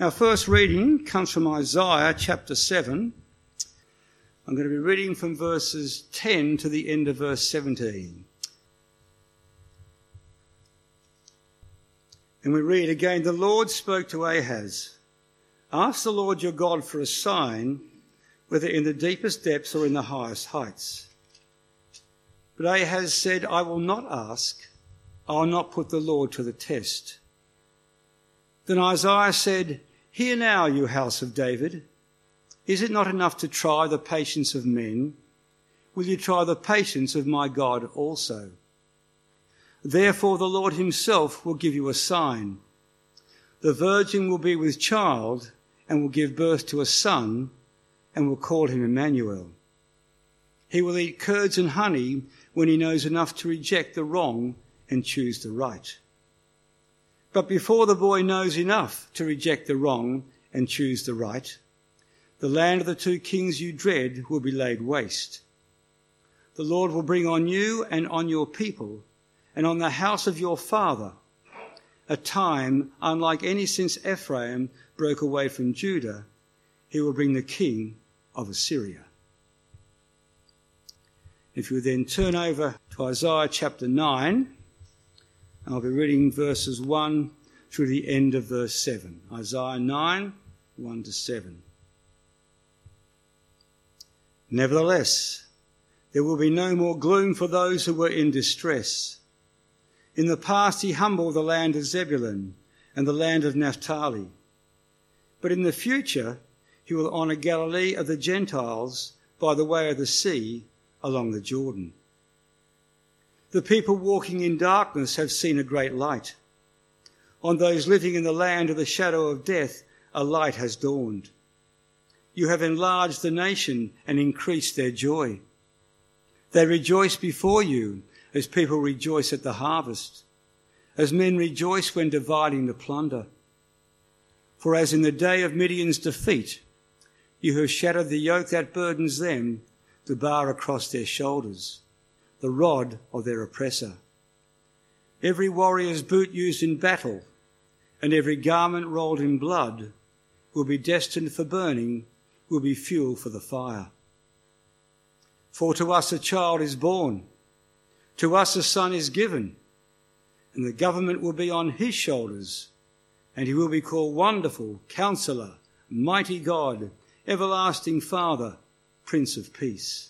Our first reading comes from Isaiah chapter 7. I'm going to be reading from verses 10 to the end of verse 17. And we read again The Lord spoke to Ahaz Ask the Lord your God for a sign, whether in the deepest depths or in the highest heights. But Ahaz said, I will not ask, I will not put the Lord to the test. Then Isaiah said, Hear now, you house of David. Is it not enough to try the patience of men? Will you try the patience of my God also? Therefore, the Lord himself will give you a sign. The virgin will be with child and will give birth to a son and will call him Emmanuel. He will eat curds and honey when he knows enough to reject the wrong and choose the right. But before the boy knows enough to reject the wrong and choose the right, the land of the two kings you dread will be laid waste. The Lord will bring on you and on your people and on the house of your father a time unlike any since Ephraim broke away from Judah. He will bring the king of Assyria. If you then turn over to Isaiah chapter 9, I'll be reading verses 1 through the end of verse 7. Isaiah 9, 1 to 7. Nevertheless, there will be no more gloom for those who were in distress. In the past, he humbled the land of Zebulun and the land of Naphtali. But in the future, he will honour Galilee of the Gentiles by the way of the sea along the Jordan. The people walking in darkness have seen a great light. On those living in the land of the shadow of death, a light has dawned. You have enlarged the nation and increased their joy. They rejoice before you as people rejoice at the harvest, as men rejoice when dividing the plunder. For as in the day of Midian's defeat, you have shattered the yoke that burdens them, the bar across their shoulders the rod of their oppressor. Every warrior's boot used in battle and every garment rolled in blood will be destined for burning, will be fuel for the fire. For to us a child is born, to us a son is given, and the government will be on his shoulders, and he will be called Wonderful, Counselor, Mighty God, Everlasting Father, Prince of Peace.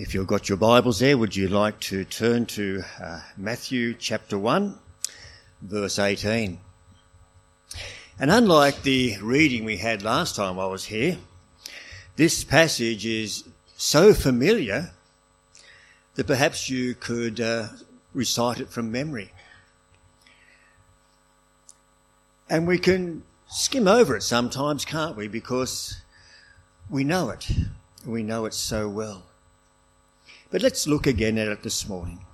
If you've got your Bibles there, would you like to turn to uh, Matthew chapter 1, verse 18? And unlike the reading we had last time I was here, this passage is so familiar that perhaps you could uh, recite it from memory. And we can skim over it sometimes, can't we? Because we know it. We know it so well. But let's look again at it this morning.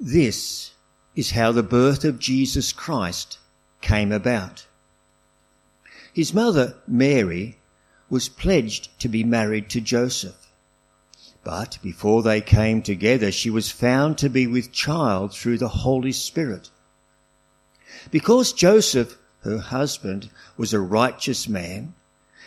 This is how the birth of Jesus Christ came about. His mother, Mary, was pledged to be married to Joseph. But before they came together, she was found to be with child through the Holy Spirit. Because Joseph, her husband, was a righteous man,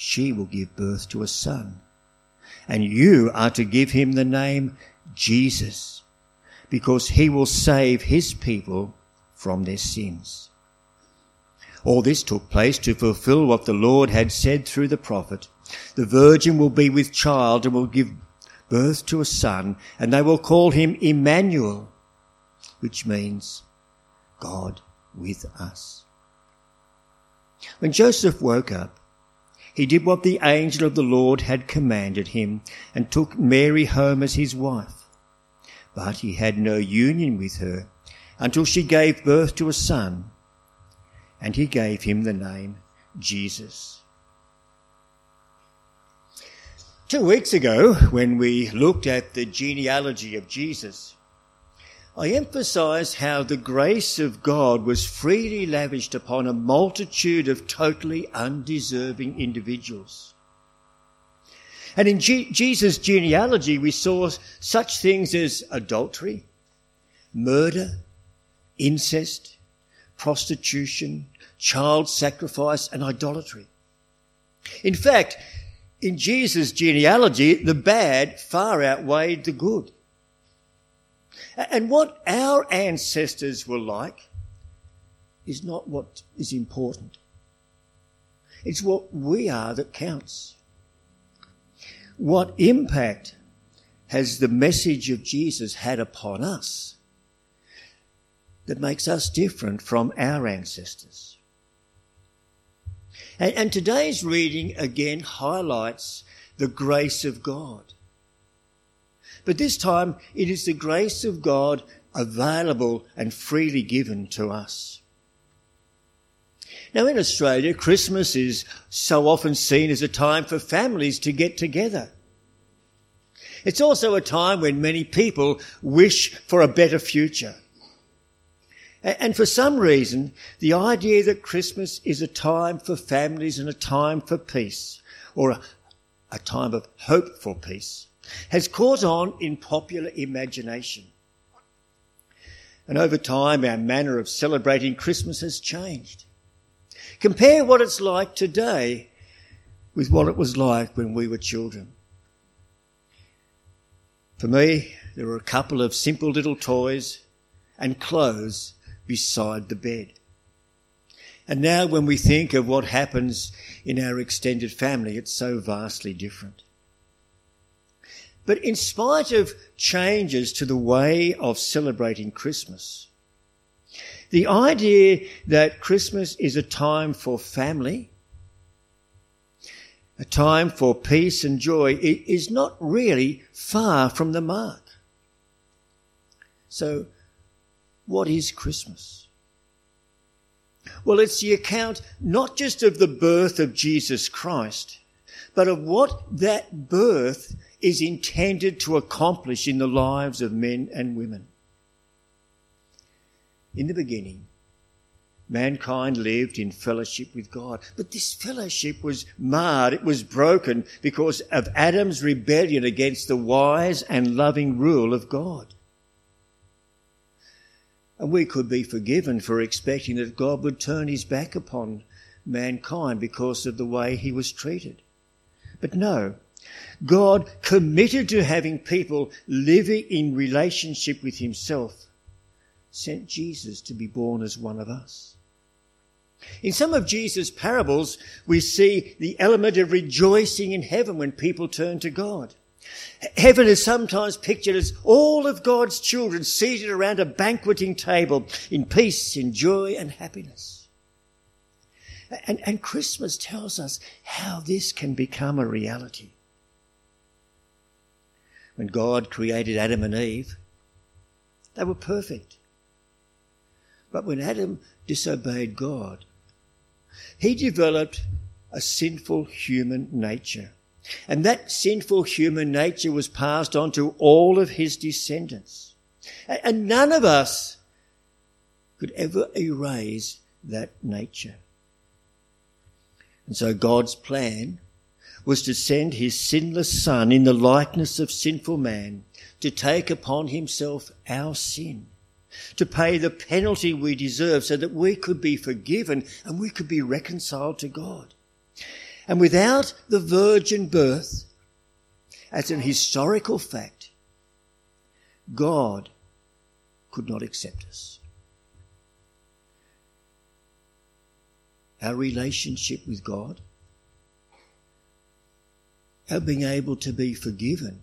she will give birth to a son. And you are to give him the name Jesus, because he will save his people from their sins. All this took place to fulfill what the Lord had said through the prophet. The virgin will be with child and will give birth to a son, and they will call him Emmanuel, which means God with us. When Joseph woke up, he did what the angel of the Lord had commanded him and took Mary home as his wife. But he had no union with her until she gave birth to a son, and he gave him the name Jesus. Two weeks ago, when we looked at the genealogy of Jesus, I emphasised how the grace of God was freely lavished upon a multitude of totally undeserving individuals. And in G- Jesus' genealogy, we saw such things as adultery, murder, incest, prostitution, child sacrifice, and idolatry. In fact, in Jesus' genealogy, the bad far outweighed the good. And what our ancestors were like is not what is important. It's what we are that counts. What impact has the message of Jesus had upon us that makes us different from our ancestors? And, and today's reading again highlights the grace of God. But this time it is the grace of God available and freely given to us. Now in Australia, Christmas is so often seen as a time for families to get together. It's also a time when many people wish for a better future. And for some reason, the idea that Christmas is a time for families and a time for peace, or a, time of hope for peace, has caught on in popular imagination. And over time, our manner of celebrating Christmas has changed. Compare what it's like today with what it was like when we were children. For me, there were a couple of simple little toys and clothes beside the bed. And now, when we think of what happens in our extended family, it's so vastly different. But in spite of changes to the way of celebrating Christmas, the idea that Christmas is a time for family, a time for peace and joy, is not really far from the mark. So what is Christmas? Well, it's the account not just of the birth of Jesus Christ, but of what that birth is intended to accomplish in the lives of men and women. In the beginning, mankind lived in fellowship with God, but this fellowship was marred, it was broken because of Adam's rebellion against the wise and loving rule of God. And we could be forgiven for expecting that God would turn his back upon mankind because of the way he was treated. But no, God committed to having people living in relationship with himself sent Jesus to be born as one of us. In some of Jesus' parables, we see the element of rejoicing in heaven when people turn to God. Heaven is sometimes pictured as all of God's children seated around a banqueting table in peace, in joy, and happiness. And, and Christmas tells us how this can become a reality. When God created Adam and Eve, they were perfect. But when Adam disobeyed God, he developed a sinful human nature. And that sinful human nature was passed on to all of his descendants. And none of us could ever erase that nature. And so God's plan was to send his sinless son in the likeness of sinful man to take upon himself our sin, to pay the penalty we deserve so that we could be forgiven and we could be reconciled to God. And without the virgin birth, as an historical fact, God could not accept us. our relationship with God, our being able to be forgiven,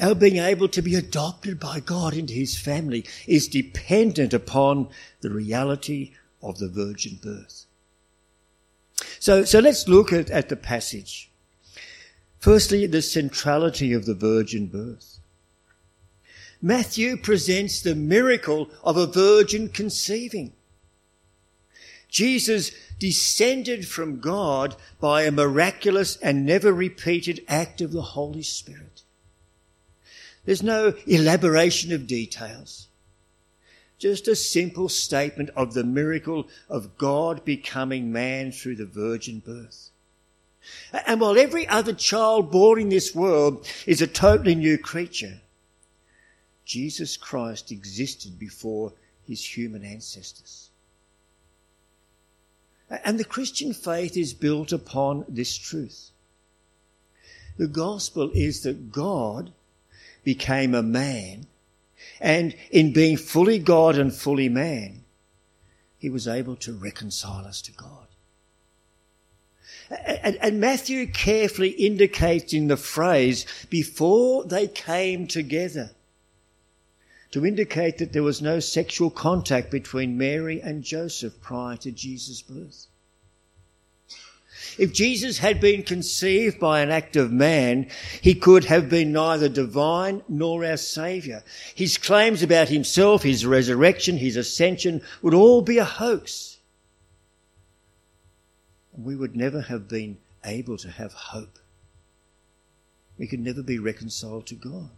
our being able to be adopted by God into his family is dependent upon the reality of the virgin birth. So, so let's look at, at the passage. Firstly, the centrality of the virgin birth. Matthew presents the miracle of a virgin conceiving. Jesus descended from God by a miraculous and never repeated act of the Holy Spirit. There's no elaboration of details. Just a simple statement of the miracle of God becoming man through the virgin birth. And while every other child born in this world is a totally new creature, Jesus Christ existed before his human ancestors. And the Christian faith is built upon this truth. The gospel is that God became a man, and in being fully God and fully man, he was able to reconcile us to God. And, and, Matthew carefully indicates in the phrase, before they came together, to indicate that there was no sexual contact between Mary and Joseph prior to Jesus' birth. If Jesus had been conceived by an act of man, he could have been neither divine nor our Saviour. His claims about himself, his resurrection, his ascension would all be a hoax. And We would never have been able to have hope. We could never be reconciled to God.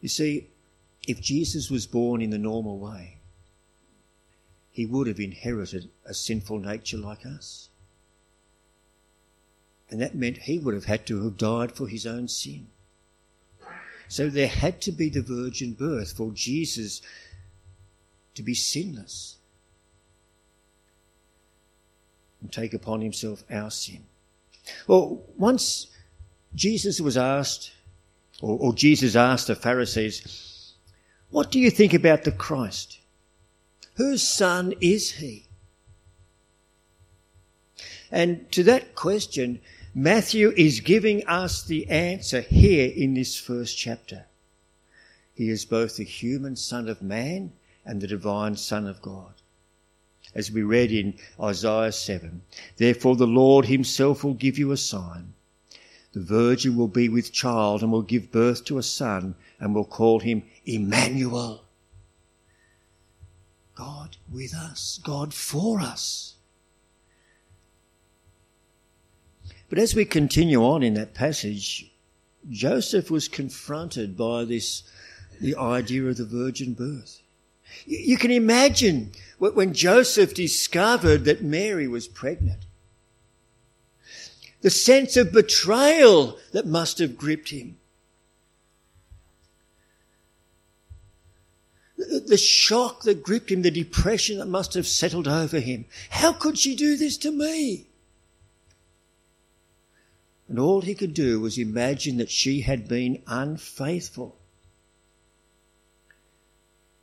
You see, if Jesus was born in the normal way, he would have inherited a sinful nature like us. And that meant he would have had to have died for his own sin. So there had to be the virgin birth for Jesus to be sinless and take upon himself our sin. Well, once Jesus was asked, or, or Jesus asked the Pharisees, What do you think about the Christ? Whose son is he? And to that question, Matthew is giving us the answer here in this first chapter. He is both the human Son of Man and the divine Son of God. As we read in Isaiah 7, therefore the Lord himself will give you a sign. The virgin will be with child and will give birth to a son and will call him Emmanuel. God with us, God for us. But as we continue on in that passage, Joseph was confronted by this, the idea of the virgin birth. You can imagine when Joseph discovered that Mary was pregnant. The sense of betrayal that must have gripped him. the shock that gripped him, the depression that must have settled over him. How could she do this to me? And all he could do was imagine that she had been unfaithful.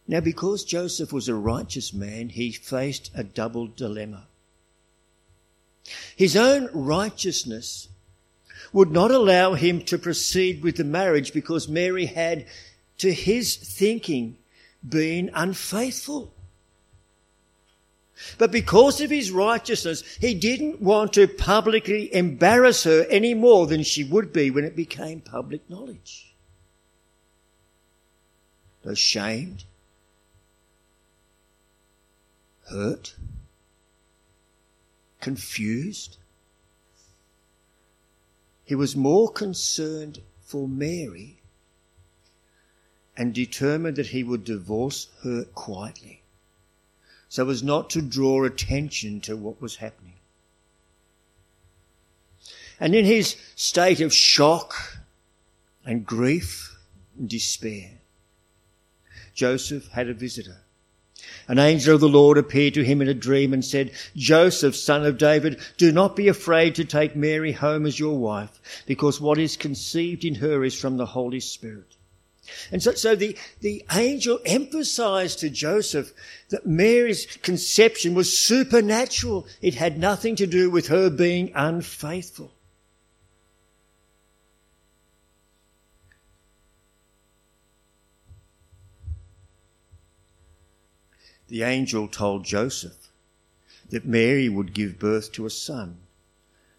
Now, because Joseph was a righteous man, he faced a double dilemma. His own righteousness would not allow him to proceed with the marriage because Mary had, to his thinking, been unfaithful. But because of his righteousness, he didn't want to publicly embarrass her any more than she would be when it became public knowledge. Ashamed, hurt, confused. He was more concerned for Mary and determined that he would divorce her quietly so as not to draw attention to what was happening. And in his state of shock and grief and despair, Joseph had a visitor. An angel of the Lord appeared to him in a dream and said, Joseph, son of David, do not be afraid to take Mary home as your wife, because what is conceived in her is from the Holy Spirit. And so, so the, the angel emphasized to Joseph that Mary's conception was supernatural. It had nothing to do with her being unfaithful. The angel told Joseph that Mary would give birth to a son,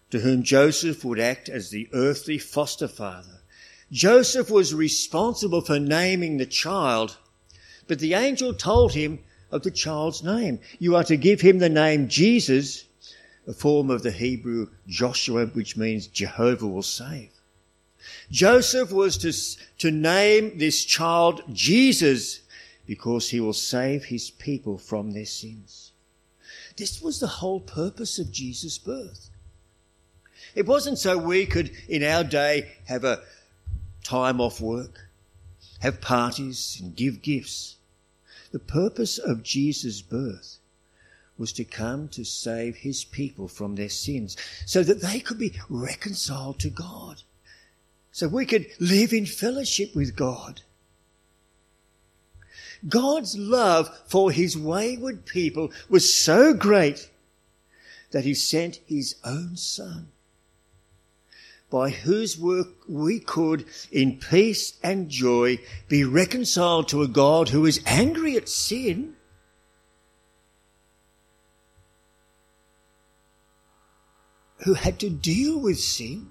to whom Joseph would act as the earthly foster father Joseph was responsible for naming the child, but the angel told him of the child's name. You are to give him the name Jesus, a form of the Hebrew Joshua, which means Jehovah will save. Joseph was to, to name this child Jesus because he will save his people from their sins. This was the whole purpose of Jesus' birth. It wasn't so we could, in our day, have a, time off work, have parties, and give gifts. The purpose of Jesus' birth was to come to save his people from their sins so that they could be reconciled to God. So we could live in fellowship with God. God's love for his wayward people was so great that he sent his own son by whose work we could, in peace and joy, be reconciled to a God who is angry at sin. Who had to deal with sin.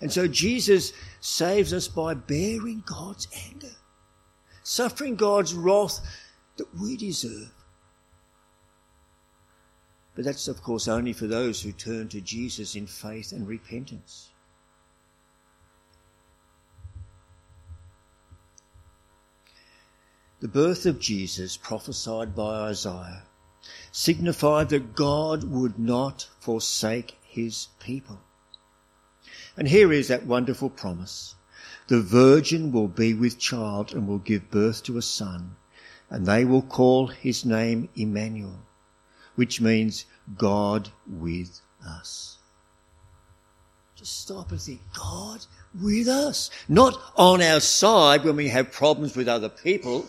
And so Jesus saves us by bearing God's anger, suffering God's wrath that we deserve. But that's, of course, only for those who turn to Jesus in faith and repentance. The birth of Jesus, prophesied by Isaiah, signified that God would not forsake his people. And here is that wonderful promise. The virgin will be with child and will give birth to a son, and they will call his name Emmanuel which means God with us. Just stop and think, God with us. Not on our side when we have problems with other people,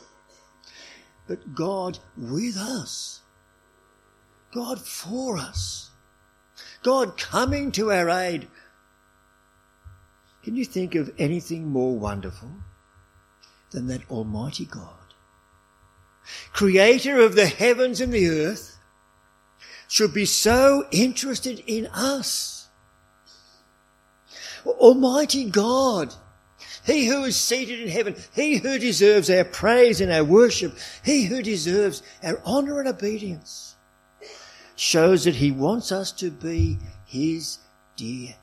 but God with us. God for us. God coming to our aid. Can you think of anything more wonderful than that Almighty God? Creator of the heavens and the earth, should be so interested in us. Almighty God, He who is seated in heaven, He who deserves our praise and our worship, He who deserves our honour and obedience, shows that He wants us to be His dear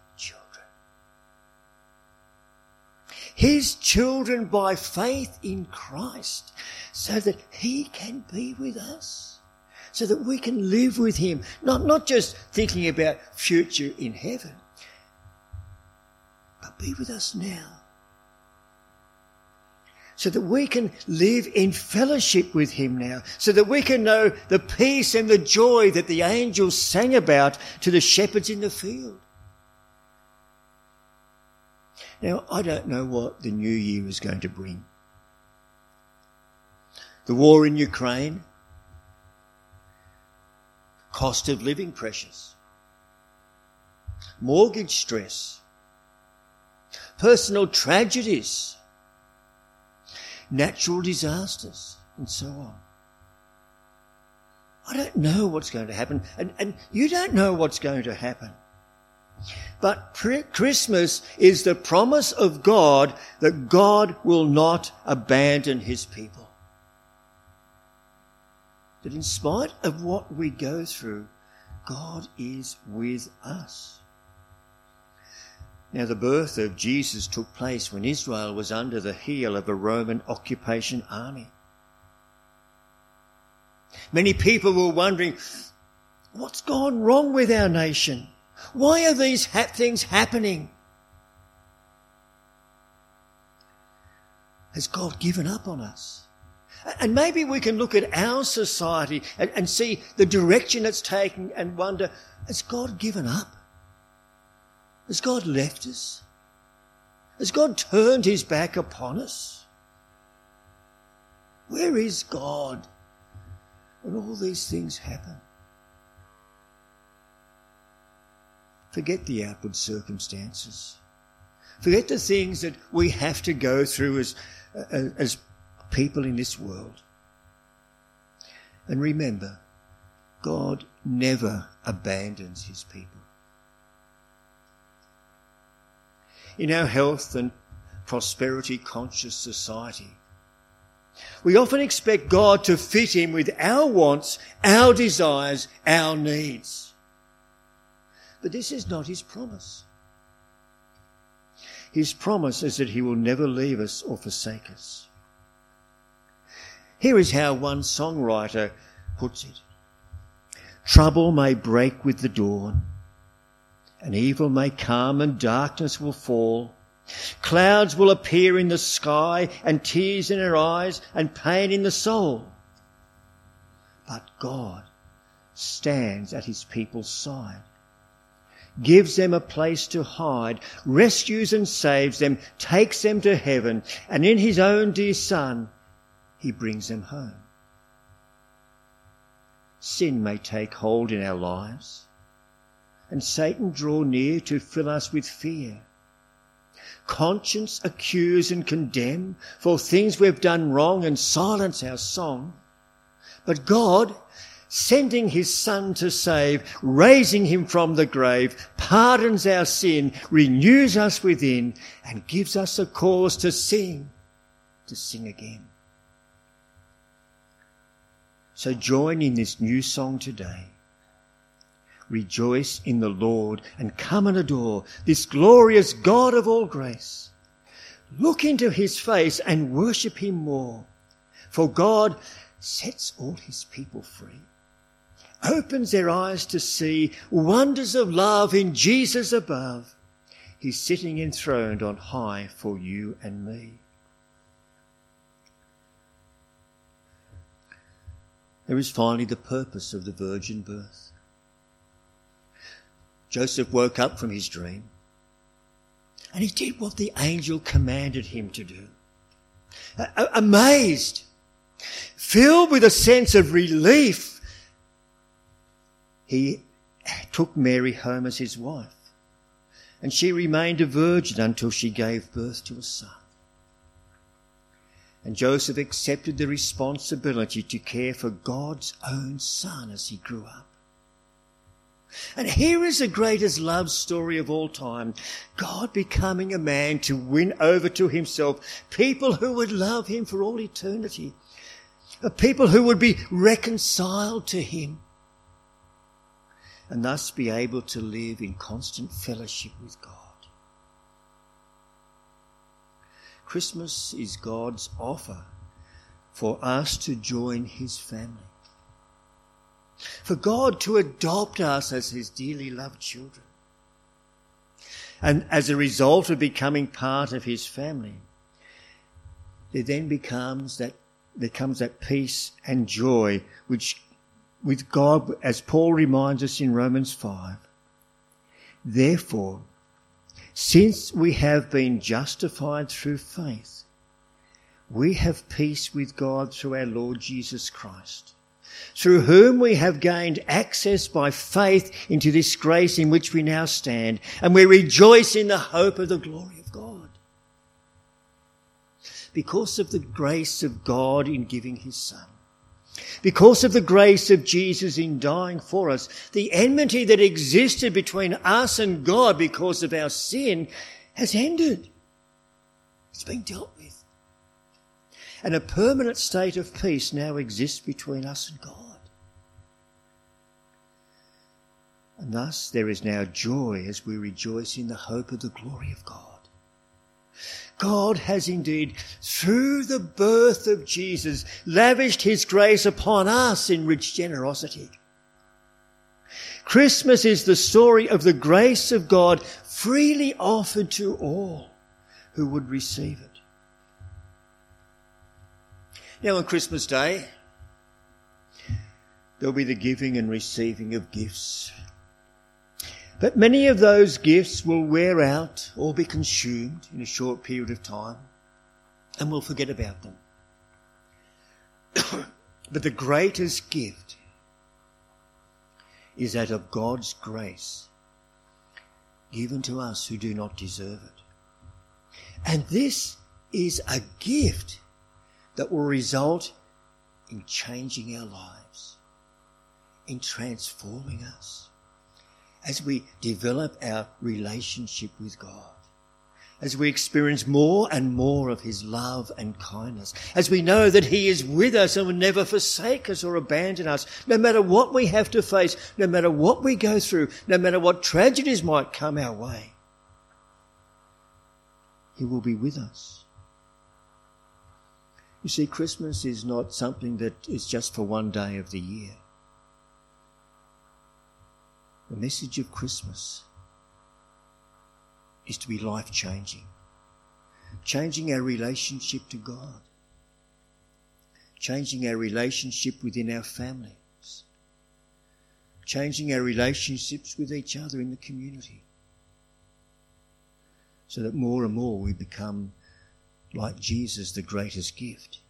His children by faith in Christ, so that He can be with us so that we can live with Him, not, not just thinking about future in heaven, but be with us now. So that we can live in fellowship with Him now, so that we can know the peace and the joy that the angels sang about to the shepherds in the field. Now, I don't know what the new year is going to bring. The war in Ukraine, cost of living pressures, mortgage stress, personal tragedies, natural disasters, and so on. I don't know what's going to happen, and, and you don't know what's going to happen. But Christmas is the promise of God that God will not abandon his people that in spite of what we go through, God is with us. Now, the birth of Jesus took place when Israel was under the heel of a Roman occupation army. Many people were wondering, what's gone wrong with our nation? Why are these ha- things happening? Has God given up on us? And maybe we can look at our society and, and see the direction it's taking and wonder, has God given up? Has God left us? Has God turned his back upon us? Where is God when all these things happen? Forget the outward circumstances. Forget the things that we have to go through as, uh, as people in this world. And remember, God never abandons his people. In our health and prosperity conscious society, we often expect God to fit in with our wants, our desires, our needs. But this is not his promise. His promise is that he will never leave us or forsake us. Here is how one songwriter puts it. Trouble may break with the dawn, and evil may come and darkness will fall. Clouds will appear in the sky and tears in our eyes and pain in the soul. But God stands at his people's side, gives them a place to hide, rescues and saves them, takes them to heaven, and in his own dear son, he brings them home sin may take hold in our lives and Satan draw near to fill us with fear. Conscience accuse and condemn for things we've done wrong and silence our song. But God, sending his son to save, raising him from the grave, pardons our sin, renews us within and gives us a cause to sing, to sing again. So join in this new song today. Rejoice in the Lord and come and adore this glorious God of all grace. Look into his face and worship him more. For God sets all his people free, opens their eyes to see wonders of love in Jesus above. He's sitting enthroned on high for you and me. There is finally the purpose of the virgin birth. Joseph woke up from his dream and he did what the angel commanded him to do. amazed, filled with a sense of relief, he took Mary home as his wife and she remained a virgin until she gave birth to a son. And Joseph accepted the responsibility to care for God's own son as he grew up. And here is the greatest love story of all time. God becoming a man to win over to himself people who would love him for all eternity. People who would be reconciled to him. And thus be able to live in constant fellowship with God. Christmas is God's offer for us to join his family. For God to adopt us as his dearly loved children. And as a result of becoming part of his family, there then becomes that, there comes that peace and joy which with God, as Paul reminds us in Romans 5. Therefore, since we have been justified through faith, we have peace with God through our Lord Jesus Christ, through whom we have gained access by faith into this grace in which we now stand, and we rejoice in the hope of the glory of God. Because of the grace of God in giving his Son, because of the grace of Jesus in dying for us, the enmity that existed between us and God because of our sin has ended. It's been dealt with. And a permanent state of peace now exists between us and God. And thus there is now joy as we rejoice in the hope of the glory of God. God has indeed, through the birth of Jesus, lavished his grace upon us in rich generosity. Christmas is the story of the grace of God freely offered to all who would receive it. Now on Christmas Day, there'll be the giving and receiving of gifts. But many of those gifts will wear out or be consumed in a short period of time, and we'll forget about them. but the greatest gift is that of God's grace given to us who do not deserve it. And this is a gift that will result in changing our lives, in transforming us as we develop our relationship with God, as we experience more and more of His love and kindness, as we know that He is with us and will never forsake us or abandon us, no matter what we have to face, no matter what we go through, no matter what tragedies might come our way. He will be with us. You see, Christmas is not something that is just for one day of the year. The message of Christmas is to be life changing, changing our relationship to God, changing our relationship within our families, changing our relationships with each other in the community, so that more and more we become like Jesus, the greatest gift.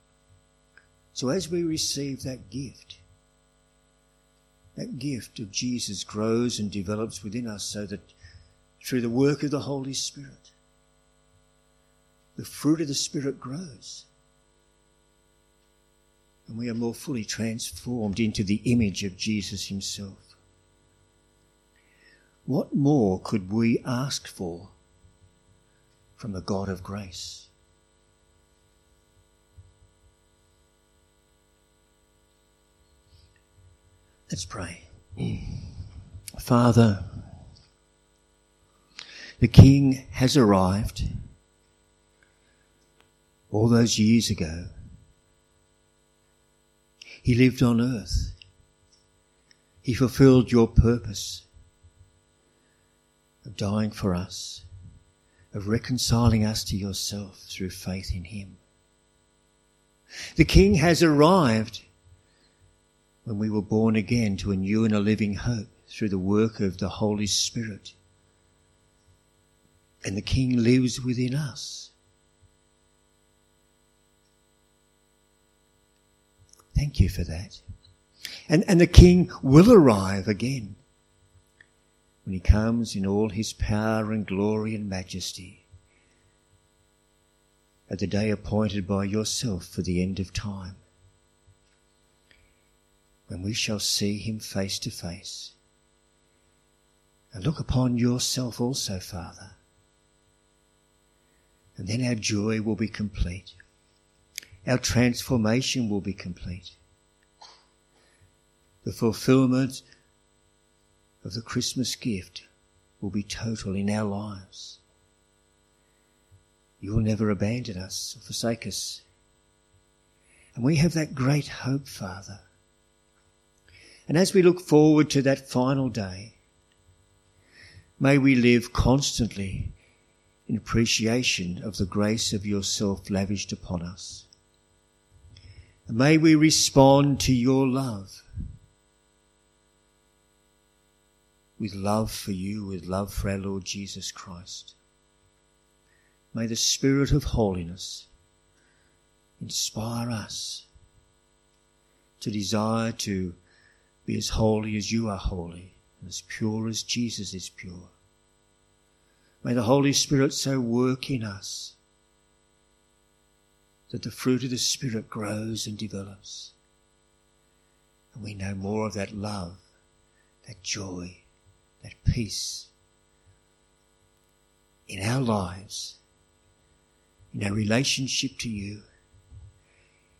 So as we receive that gift, that gift of Jesus grows and develops within us so that through the work of the Holy Spirit, the fruit of the Spirit grows. And we are more fully transformed into the image of Jesus Himself. What more could we ask for from the God of grace? Let's pray. Father, the King has arrived all those years ago. He lived on earth. He fulfilled your purpose of dying for us, of reconciling us to yourself through faith in Him. The King has arrived when we were born again to a new and a living hope through the work of the Holy Spirit. And the King lives within us. Thank you for that. And, and the King will arrive again when he comes in all his power and glory and majesty at the day appointed by yourself for the end of time when we shall see him face to face. And look upon yourself also, Father. And then our joy will be complete. Our transformation will be complete. The fulfillment of the Christmas gift will be total in our lives. You will never abandon us or forsake us. And we have that great hope, Father, and as we look forward to that final day, may we live constantly in appreciation of the grace of yourself lavished upon us. And may we respond to your love with love for you, with love for our Lord Jesus Christ. May the Spirit of holiness inspire us to desire to be as holy as you are holy, and as pure as Jesus is pure. May the Holy Spirit so work in us that the fruit of the Spirit grows and develops. And we know more of that love, that joy, that peace in our lives, in our relationship to you,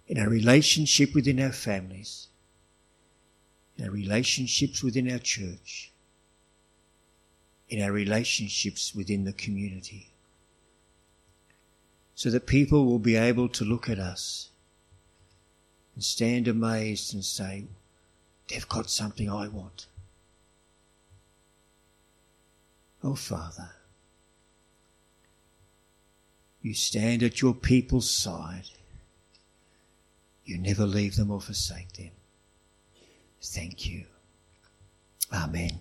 in our relationship within our families in our relationships within our church, in our relationships within the community, so that people will be able to look at us and stand amazed and say, They've got something I want. Oh, Father, you stand at your people's side. You never leave them or forsake them. Thank you. Amen.